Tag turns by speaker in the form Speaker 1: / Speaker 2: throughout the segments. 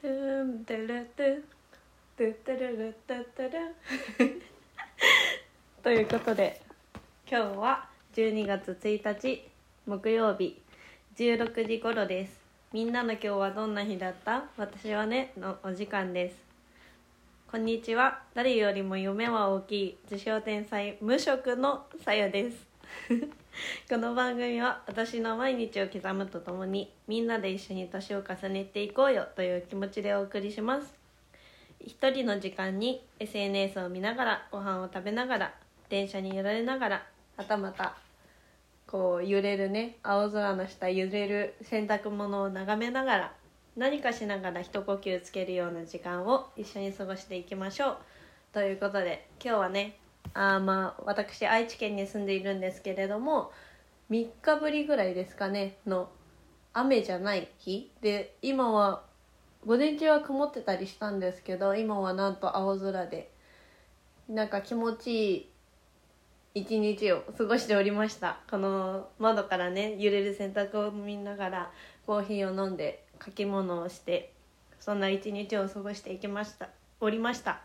Speaker 1: トゥントゥルトゥトゥトゥルルトゥトゥルということで今日は12月1日木曜日16時頃です。みんなの今日はどんな日だった？私はねのお時間です。こんにちは。誰よりも夢は大きい自称天才無職のさやです。この番組は私の毎日を刻むとともにみんなで一緒に年を重ねていこうよという気持ちでお送りします。一人の時間に SNS を見ながらご飯を食べながら電車に揺られながらはたまたこう揺れるね青空の下揺れる洗濯物を眺めながら何かしながら一呼吸つけるような時間を一緒に過ごしていきましょう。ということで今日はねあまあ私愛知県に住んでいるんですけれども3日ぶりぐらいですかねの雨じゃない日。で今は午前中は曇ってたりしたんですけど今はなんと青空でなんか気持ちいい一日を過ごしておりました。この窓からね揺れる洗濯を見ながらコーヒーを飲んで書き物をしてそんな一日を過ごしていきました。おりました。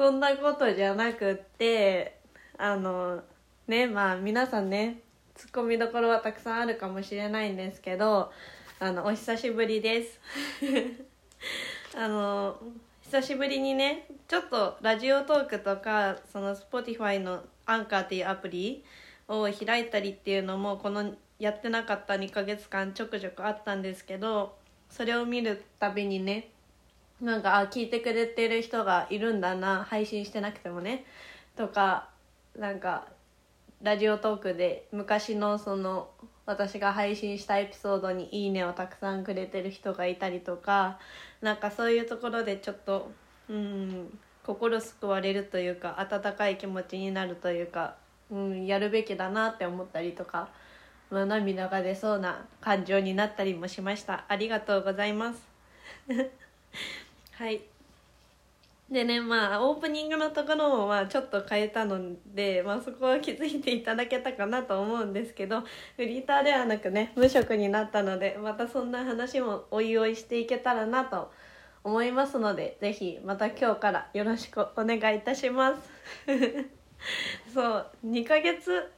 Speaker 1: そんなことじゃなくってあのねまあ皆さんねツッコミどころはたくさんあるかもしれないんですけどあのお久しぶりです。あの久しぶりにねちょっとラジオトークとかその Spotify のアンカーっていうアプリを開いたりっていうのもこのやってなかった2ヶ月間ちょくちょくあったんですけどそれを見るたびにねなんかあ聞いてくれてる人がいるんだな配信してなくてもね。とかなんかラジオトークで昔のその私が配信したエピソードに「いいね」をたくさんくれてる人がいたりとかなんかそういうところでちょっとうん心救われるというか温かい気持ちになるというか、うん、やるべきだなって思ったりとか、まあ、涙が出そうな感情になったりもしました。ありがとうございます。はい。でねまあオープニングのところはちょっと変えたので、まあ、そこは気づいていただけたかなと思うんですけどフリーターではなくね無職になったのでまたそんな話もおいおいしていけたらなと思いますので是非また今日からよろしくお願いいたします。そう2ヶ月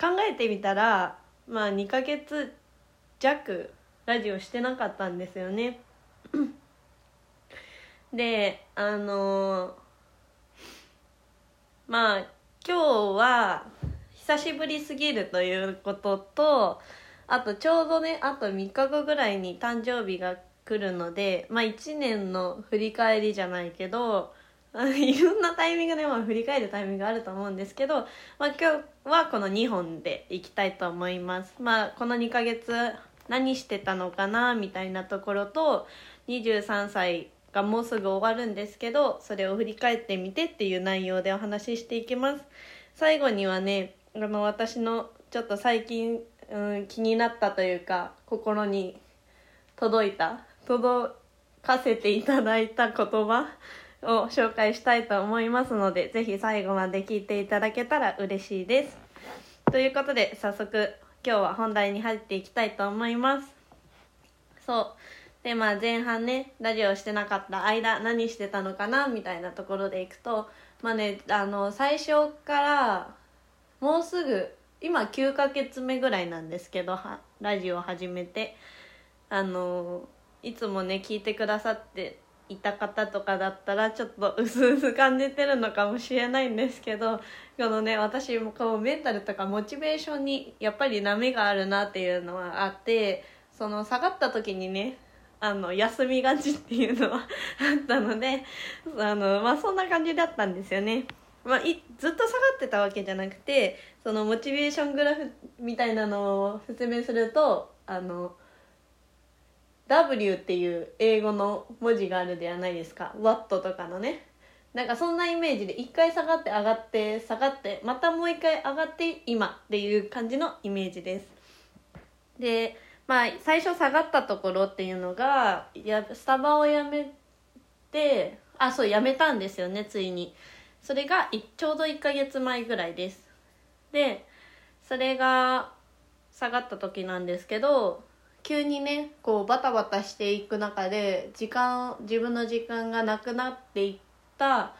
Speaker 1: 考えてみたらまあ2ヶ月弱ラジオしてなかったんですよね。であの、まあ今日は久しぶりすぎるということとあとちょうどねあと3日後ぐらいに誕生日が来るのでまあ1年の振り返りじゃないけど いろんなタイミングでも振り返るタイミングがあると思うんですけど、まあ、今日はこの2本でいきたいと思います。まあ、この2ヶ月何してたのかなみたいなところと23歳がもうすぐ終わるんですけどそれを振り返ってみてっていう内容でお話ししていきます。最後にはねあの私のちょっと最近、うん、気になったというか心に届いた届かせていただいた言葉 を紹介したいと思いますので是非最後まで聞いていただけたら嬉しいです。ということで早速今日は本題に入っていきたいと思います。そう。でまあ前半ねラジオしてなかった間何してたのかなみたいなところでいくとまあねあの最初からもうすぐ今9ヶ月目ぐらいなんですけどラジオ始めてあのいつもね聞いてくださっていた方とかだったらちょっとうすうす感じてるのかもしれないんですけどこのね私もこうメンタルとかモチベーションにやっぱり波があるなっていうのはあってその下がった時にねあの休みがちっていうのはあったのであの、まあ、そんな感じだったんですよね。まあ、いずっと下がってたわけじゃなくてそのモチベーショングラフみたいなのを説明するとあの W っていう英語の文字があるではないですか。Watt とかのね。なんかそんなイメージで一回下がって上がって下がってまたもう一回上がって今っていう感じのイメージです。でまあ最初下がったところっていうのがやスタバをやめてあそうやめたんですよねついに。それがちょうど1ヶ月前ぐらいです。でそれが下がった時なんですけど急にねこうバタバタしていく中で時間自分の時間がなくなっていった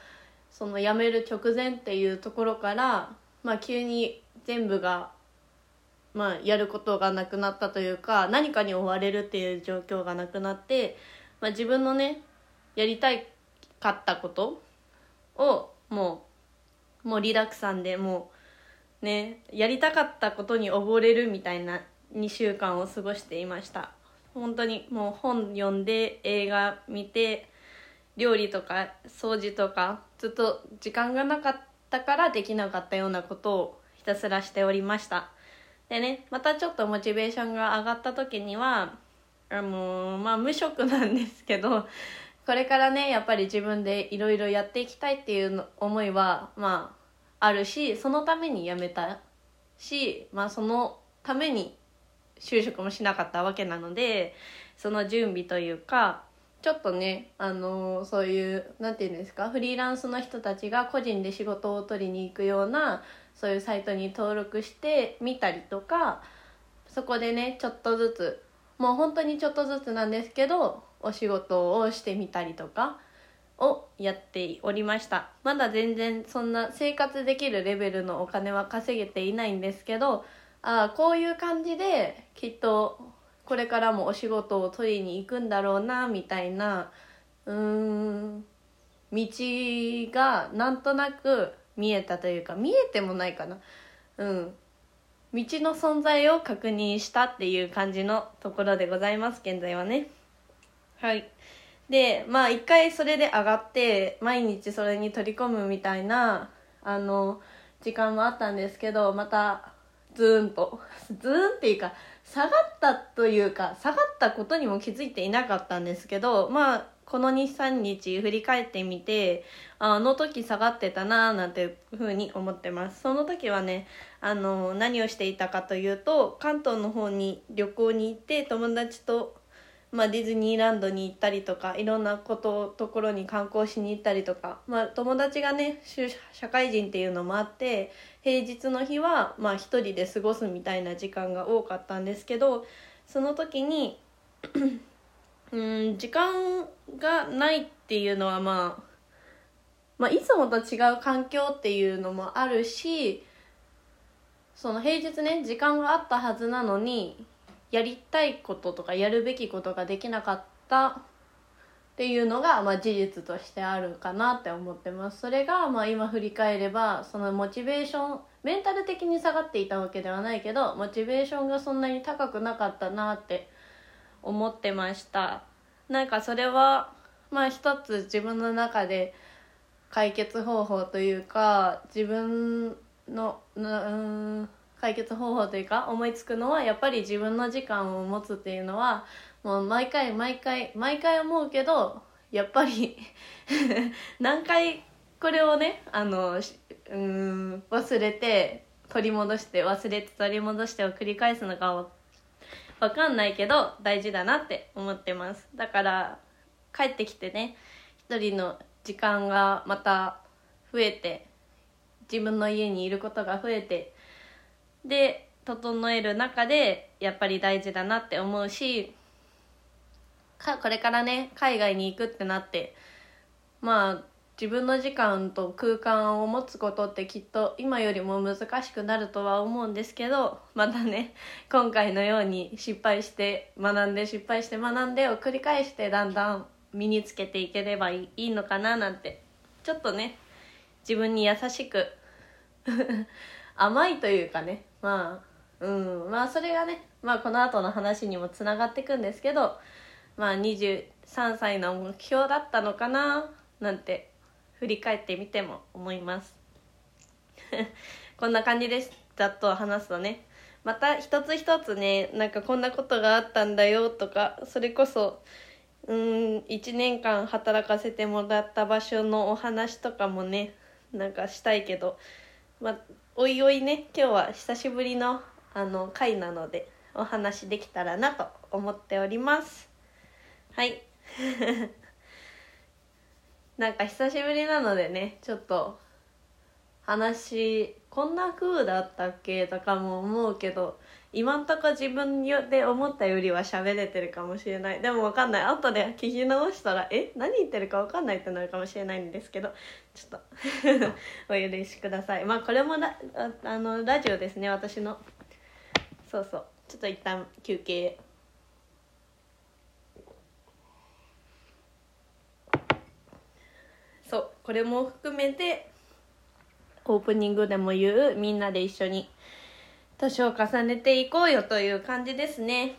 Speaker 1: その辞める直前っていうところからまあ急に全部がまあやることがなくなったというか何かに追われるっていう状況がなくなってまあ自分のねやりたいかったことをもうもうリラクさんでもうねやりたかったことに溺れるみたいな2週間を過ごしていました。本当にもう本読んで映画見て料理とか掃除とかずっと時間がなかったからできなかったようなことをひたすらしておりました。でねまたちょっとモチベーションが上がった時にはあのまあ無職なんですけどこれからねやっぱり自分でいろいろやっていきたいっていう思いはまああるしそのために辞めたしまあそのために就職もしなかったわけなのでその準備というかちょっとね、あの、そういう何て言うんですかフリーランスの人たちが個人で仕事を取りに行くようなそういうサイトに登録してみたりとかそこでねちょっとずつもう本当にちょっとずつなんですけどお仕事をしてみたりとかをやっておりました。まだ全然そんな生活できるレベルのお金は稼げていないんですけどああこういう感じできっとこれからもお仕事を取りに行くんだろうなみたいなうーん道がなんとなく見えたというか見えてもないかな。うん。道の存在を確認したっていう感じのところでございます現在はね。はい。でまあ一回それで上がって毎日それに取り込むみたいなあの時間もあったんですけどまたズーンと。ズーンっていうか下がったというか下がったことにも気づいていなかったんですけどまあこの23日振り返ってみてあの時下がってたなーなんていうふうに思ってます。その時はねあの何をしていたかというと関東の方に旅行に行って友達とまあ、ディズニーランドに行ったりとかいろんなことところに観光しに行ったりとか、まあ、友達がね社会人っていうのもあって平日の日はまあ一人で過ごすみたいな時間が多かったんですけどその時にうん時間がないっていうのは、まあ、まあいつもと違う環境っていうのもあるしその平日ね時間があったはずなのにやりたいこととかやるべきことができなかったっていうのが、まあ、事実としてあるかなって思ってます。それが、まあ、今振り返ればそのモチベーションメンタル的に下がっていたわけではないけどモチベーションがそんなに高くなかったなって思ってました。なんかそれはまあ一つ自分の中で解決方法というか自分のうん解決方法というか思いつくのはやっぱり自分の時間を持つっていうのはもう毎回毎回毎回思うけどやっぱり 何回これをねあのうん忘れて取り戻して忘れて取り戻してを繰り返すのかわかんないけど大事だなって思ってます。だから帰ってきてね一人の時間がまた増えて自分の家にいることが増えてで整える中でやっぱり大事だなって思うしこれからね海外に行くってなってまあ自分の時間と空間を持つことってきっと今よりも難しくなるとは思うんですけどまたね今回のように失敗して学んで失敗して学んでを繰り返してだんだん身につけていければいいのかななんてちょっとね自分に優しく 甘いというかねまあうんまあそれがねまあこの後の話にもつながっていくんですけどまあ23歳の目標だったのかななんて振り返ってみても思います。こんな感じです。ざっと話すとね。また一つ一つねなんかこんなことがあったんだよとかそれこそうん1年間働かせてもらった場所のお話とかもねなんかしたいけどまあおいおいね今日は久しぶりのあの回なのでお話できたらなと思っております。はい。なんか久しぶりなのでねちょっと話こんな風だったっけとかも思うけど今んとこ自分で思ったよりは喋れてるかもしれない。でも分かんない。後で聞き直したらえ？何言ってるか分かんないってなるかもしれないんですけどちょっと お許しください。まあこれもラあのラジオですね私の。そうそう。ちょっと一旦休憩。そうこれも含めてオープニングでも言うみんなで一緒に年を重ねていこうよという感じですね。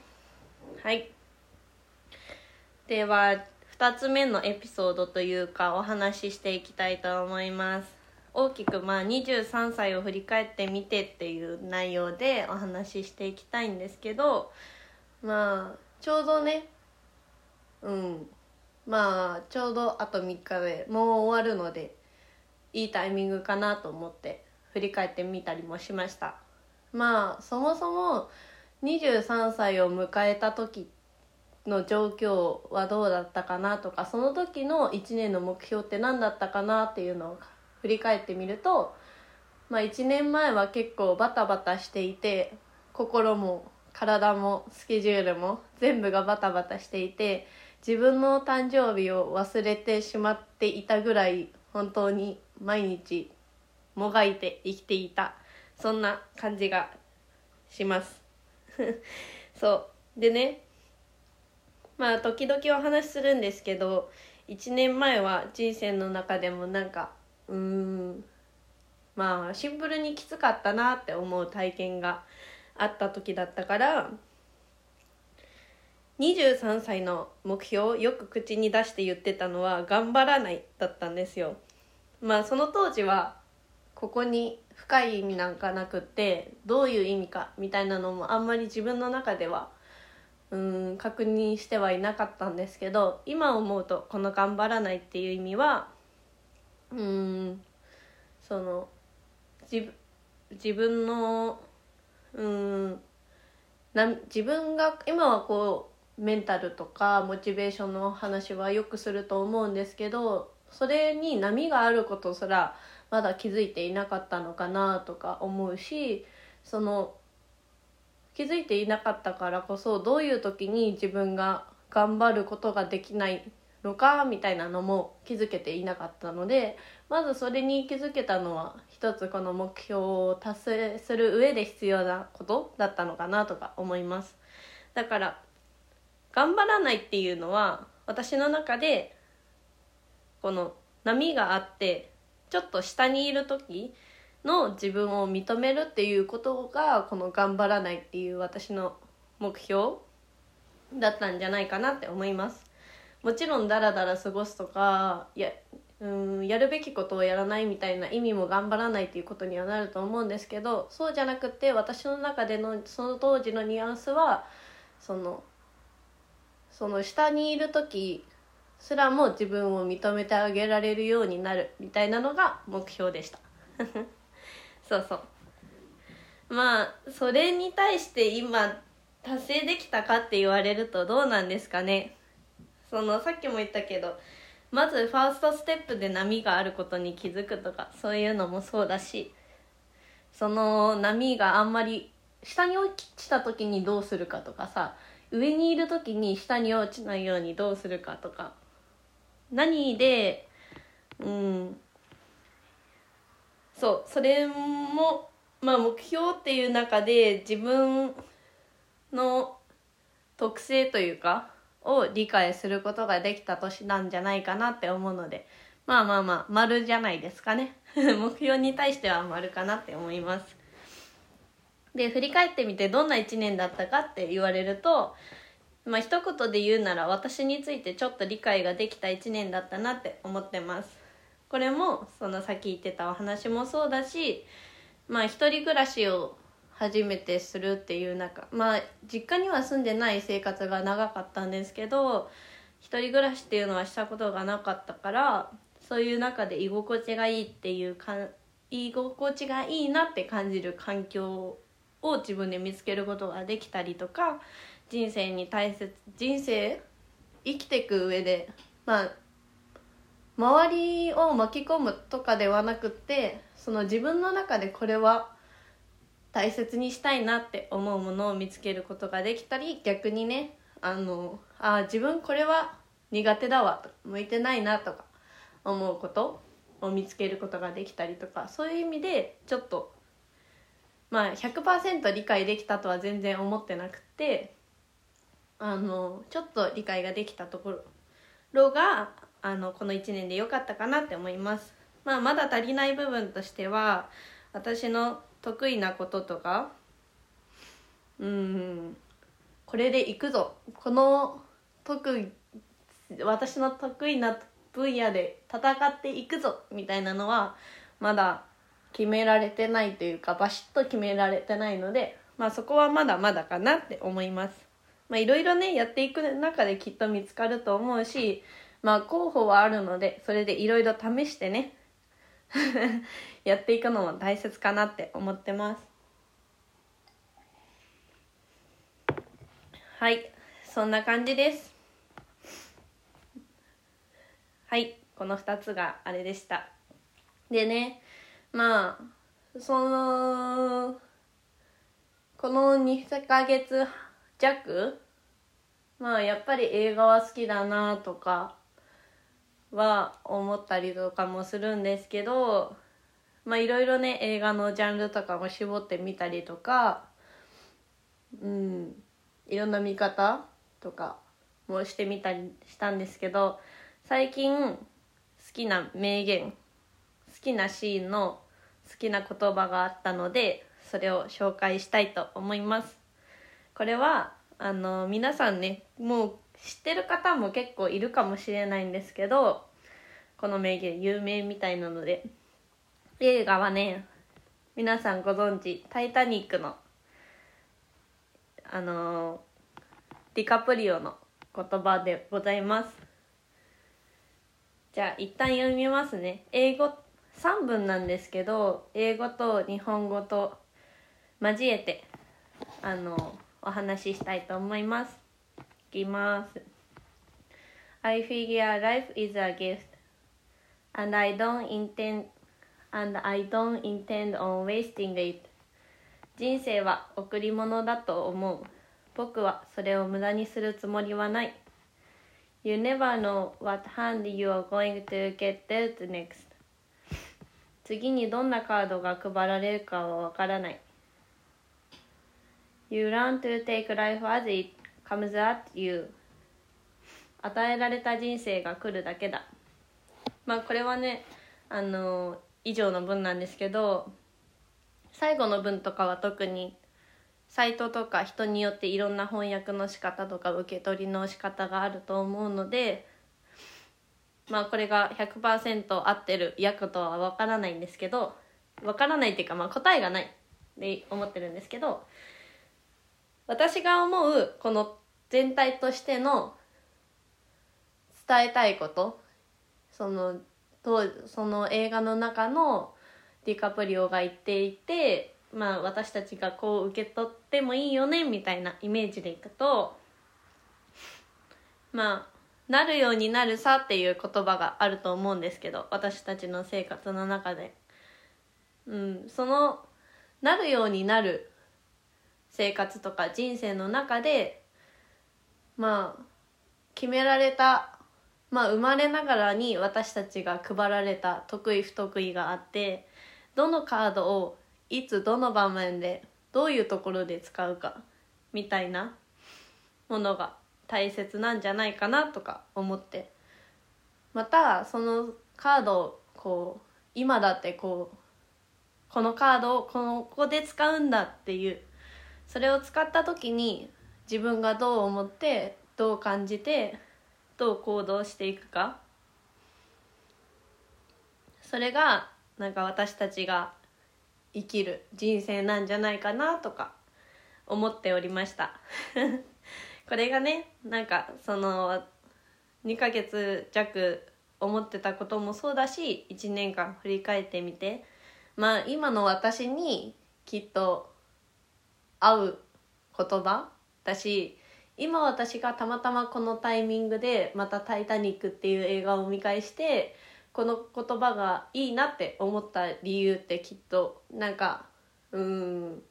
Speaker 1: はい。では2つ目のエピソードというかお話ししていきたいと思います。大きくまあ23歳を振り返ってみてっていう内容でお話ししていきたいんですけどまあちょうどねうん。まあちょうどあと3日でもう終わるのでいいタイミングかなと思って振り返ってみたりもしました。まあそもそも23歳を迎えた時の状況はどうだったかなとかその時の1年の目標って何だったかなっていうのを振り返ってみると、まあ、1年前は結構バタバタしていて心も体もスケジュールも全部がバタバタしていて自分の誕生日を忘れてしまっていたぐらい本当に毎日もがいて生きていた。そんな感じがします。そう。でね。まあ時々お話しするんですけど1年前は人生の中でもなんかうーん。まあシンプルにきつかったなって思う体験があった時だったから23歳の目標をよく口に出して言ってたのは頑張らないだったんですよ。まあその当時はここに深い意味なんかなくってどういう意味かみたいなのもあんまり自分の中ではうん確認してはいなかったんですけど今思うとこの「頑張らない」っていう意味はうんその自自分のうんな自分が今はこうメンタルとかモチベーションの話はよくすると思うんですけどそれに波があることすらまだ気づいていなかったのかなとか思うしその気づいていなかったからこそどういう時に自分が頑張ることができないのかみたいなのも気づけていなかったのでまずそれに気づけたのは一つこの目標を達成する上で必要なことだったのかなとか思います。だから頑張らないっていうのは私の中でこの波があってちょっと下にいる時の自分を認めるっていうことがこの頑張らないっていう私の目標だったんじゃないかなって思います。もちろんダラダラ過ごすとかやうんやるべきことをやらないみたいな意味も頑張らないっていうことにはなると思うんですけどそうじゃなくて私の中でのその当時のニュアンスはそのその下にいる時すらも自分を認めてあげられるようになるみたいなのが目標でした。そうそう。まあそれに対して今達成できたかって言われるとどうなんですかね。そのさっきも言ったけどまずファーストステップで波があることに気づくとかそういうのもそうだしその波があんまり下に落ちた時にどうするかとかさ上にいる時に下に落ちないようにどうするかとか。何でうん。そうそれもまあ目標っていう中で自分の特性というかを理解することができた年なんじゃないかなって思うので。まあまあまあ丸じゃないですかね。目標に対しては丸かなって思います。で振り返ってみてどんな1年だったかって言われるとまあ一言で言うなら私についてちょっと理解ができた1年だったなって思ってます。これもそのさっき言ってたお話もそうだしまあ一人暮らしを初めてするっていう中まあ実家には住んでない生活が長かったんですけど一人暮らしっていうのはしたことがなかったからそういう中で居心地がいいっていうか居心地がいいなって感じる環境を自分で見つけることができたりとか人生に大切人生生きていく上でまあ周りを巻き込むとかではなくってその自分の中でこれは大切にしたいなって思うものを見つけることができたり逆にねあのあ自分これは苦手だわと向いてないなとか思うことを見つけることができたりとかそういう意味でちょっとまあ100%理解できたとは全然思ってなくてあのちょっと理解ができたところがあのこの1年で良かったかなって思います。まあ、まだ足りない部分としては私の得意なこととかうんこれでいくぞこの得私の得意な分野で戦っていくぞみたいなのはまだ決められてないというかバシッと決められてないので、まあ、そこはまだまだかなって思います。まあ、いろいろねやっていく中できっと見つかると思うし、まあ、候補はあるのでそれでいろいろ試してね やっていくのも大切かなって思ってます。はいそんな感じです。はいこの2つがあれでした。でねまあそのこの2ヶ月弱まあやっぱり映画は好きだなとかは思ったりとかもするんですけどまあいろいろね映画のジャンルとかも絞ってみたりとかうんいろんな見方とかもしてみたりしたんですけど最近好きな名言きなシーンの好きな言葉があったのでそれを紹介したいと思います。これはあの皆さんねもう知ってる方も結構いるかもしれないんですけどこの名言有名みたいなので映画はね皆さんご存知「タイタニックの」あのディカプリオの言葉でございます。じゃあ一旦読みますね。英語3文なんですけど英語と日本語と交えてあのお話ししたいと思います。いきます。I figure life is a gift and I don't intend and I don't intend on wasting it 人生は贈り物だと思う。僕はそれを無駄にするつもりはない。You never know what hand you are going to get dealt next. 次にどんなカードが配られるかはわからない。You learn to take life as it comes at you 与えられた人生が来るだけだまあこれはねあの以上の文なんですけど最後の文とかは特にサイトとか人によっていろんな翻訳の仕方とか受け取りの仕方があると思うのでまあこれが100%合ってる訳とは分からないんですけど分からないっていうかまあ答えがないって思ってるんですけど私が思うこの全体としての伝えたいことその当その映画の中のディカプリオが言っていてまあ私たちがこう受け取ってもいいよねみたいなイメージでいくとまあなるようになるさっていう言葉があると思うんですけど私たちの生活の中で、うん、そのなるようになる生活とか人生の中でまあ決められたまあ生まれながらに私たちが配られた得意不得意があってどのカードをいつどの場面でどういうところで使うかみたいなものが大切なんじゃないかなとか思って。またそのカードをこう今だってこうこのカードをこのここで使うんだっていうそれを使った時に自分がどう思ってどう感じてどう行動していくか。それがなんか私たちが生きる人生なんじゃないかなとか思っておりました。これがねなんかその2ヶ月弱思ってたこともそうだし1年間振り返ってみてまあ今の私にきっと合う言葉だし今私がたまたまこのタイミングでまた「タイタニック」っていう映画を見返してこの言葉がいいなって思った理由ってきっとなんかうん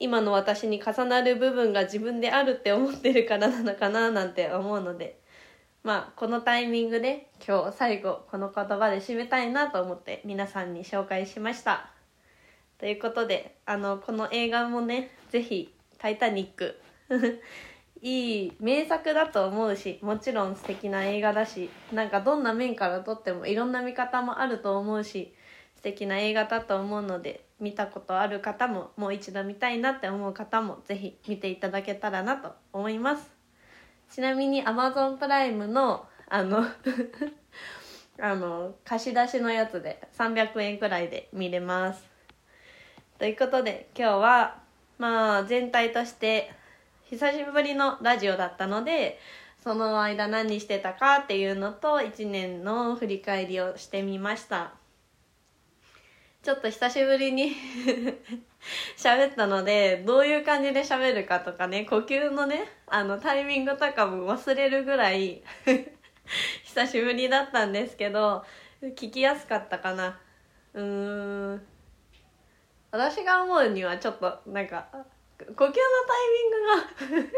Speaker 1: 今の私に重なる部分が自分であるって思ってるからなのかななんて思うのでまあこのタイミングで今日最後この言葉で締めたいなと思って皆さんに紹介しました。ということであのこの映画もね是非「タイタニック」いい名作だと思うしもちろん素敵な映画だしなんかどんな面からとってもいろんな見方もあると思うし素敵な映画だと思うので見たことある方ももう一度見たいなって思う方もぜひ見ていただけたらなと思います。ちなみに Amazon プライムのあの あの貸し出しのやつで300円くらいで見れます。ということで今日はまあ全体として久しぶりのラジオだったのでその間何してたかっていうのと1年の振り返りをしてみました。ちょっと久しぶりに 喋ったのでどういう感じで喋るかとかね呼吸のねあのタイミングとかも忘れるぐらい 久しぶりだったんですけど聞きやすかったかな。うーん。私が思うにはちょっとなんか呼吸のタイミング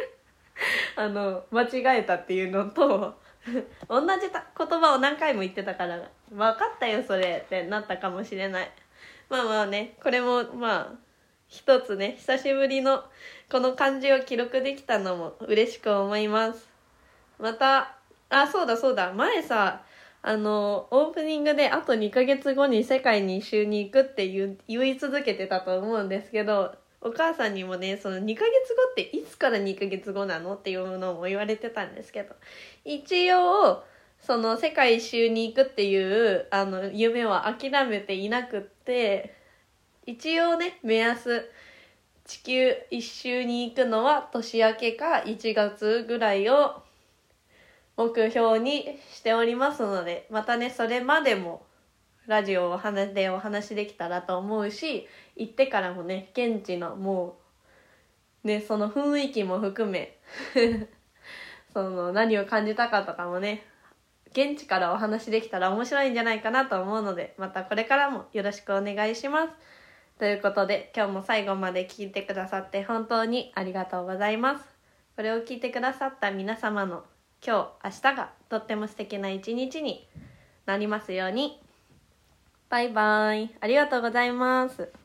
Speaker 1: が あの間違えたっていうのと同じ言葉を何回も言ってたから分かったよそれってなったかもしれない。まあまあねこれもまあ一つね久しぶりのこの感じを記録できたのも嬉しく思います。またあそうだそうだ。前さあのオープニングであと2ヶ月後に世界に一周に行くって言言い続けてたと思うんですけどお母さんにもねその2ヶ月後っていつから2ヶ月後なの？っていうのも言われてたんですけど一応その世界一周に行くっていうあの夢は諦めていなくって一応ね目安地球一周に行くのは年明けか1月ぐらいを目標にしておりますのでまたねそれまでもラジオを話でお話できたらと思うし行ってからもね現地のもうねその雰囲気も含め その何を感じたかとかもね現地からお話できたら面白いんじゃないかなと思うのでまたこれからもよろしくお願いします。ということで今日も最後まで聞いてくださって本当にありがとうございます。これを聞いてくださった皆様の今日明日がとっても素敵な一日になりますように。バイバイ。ありがとうございます。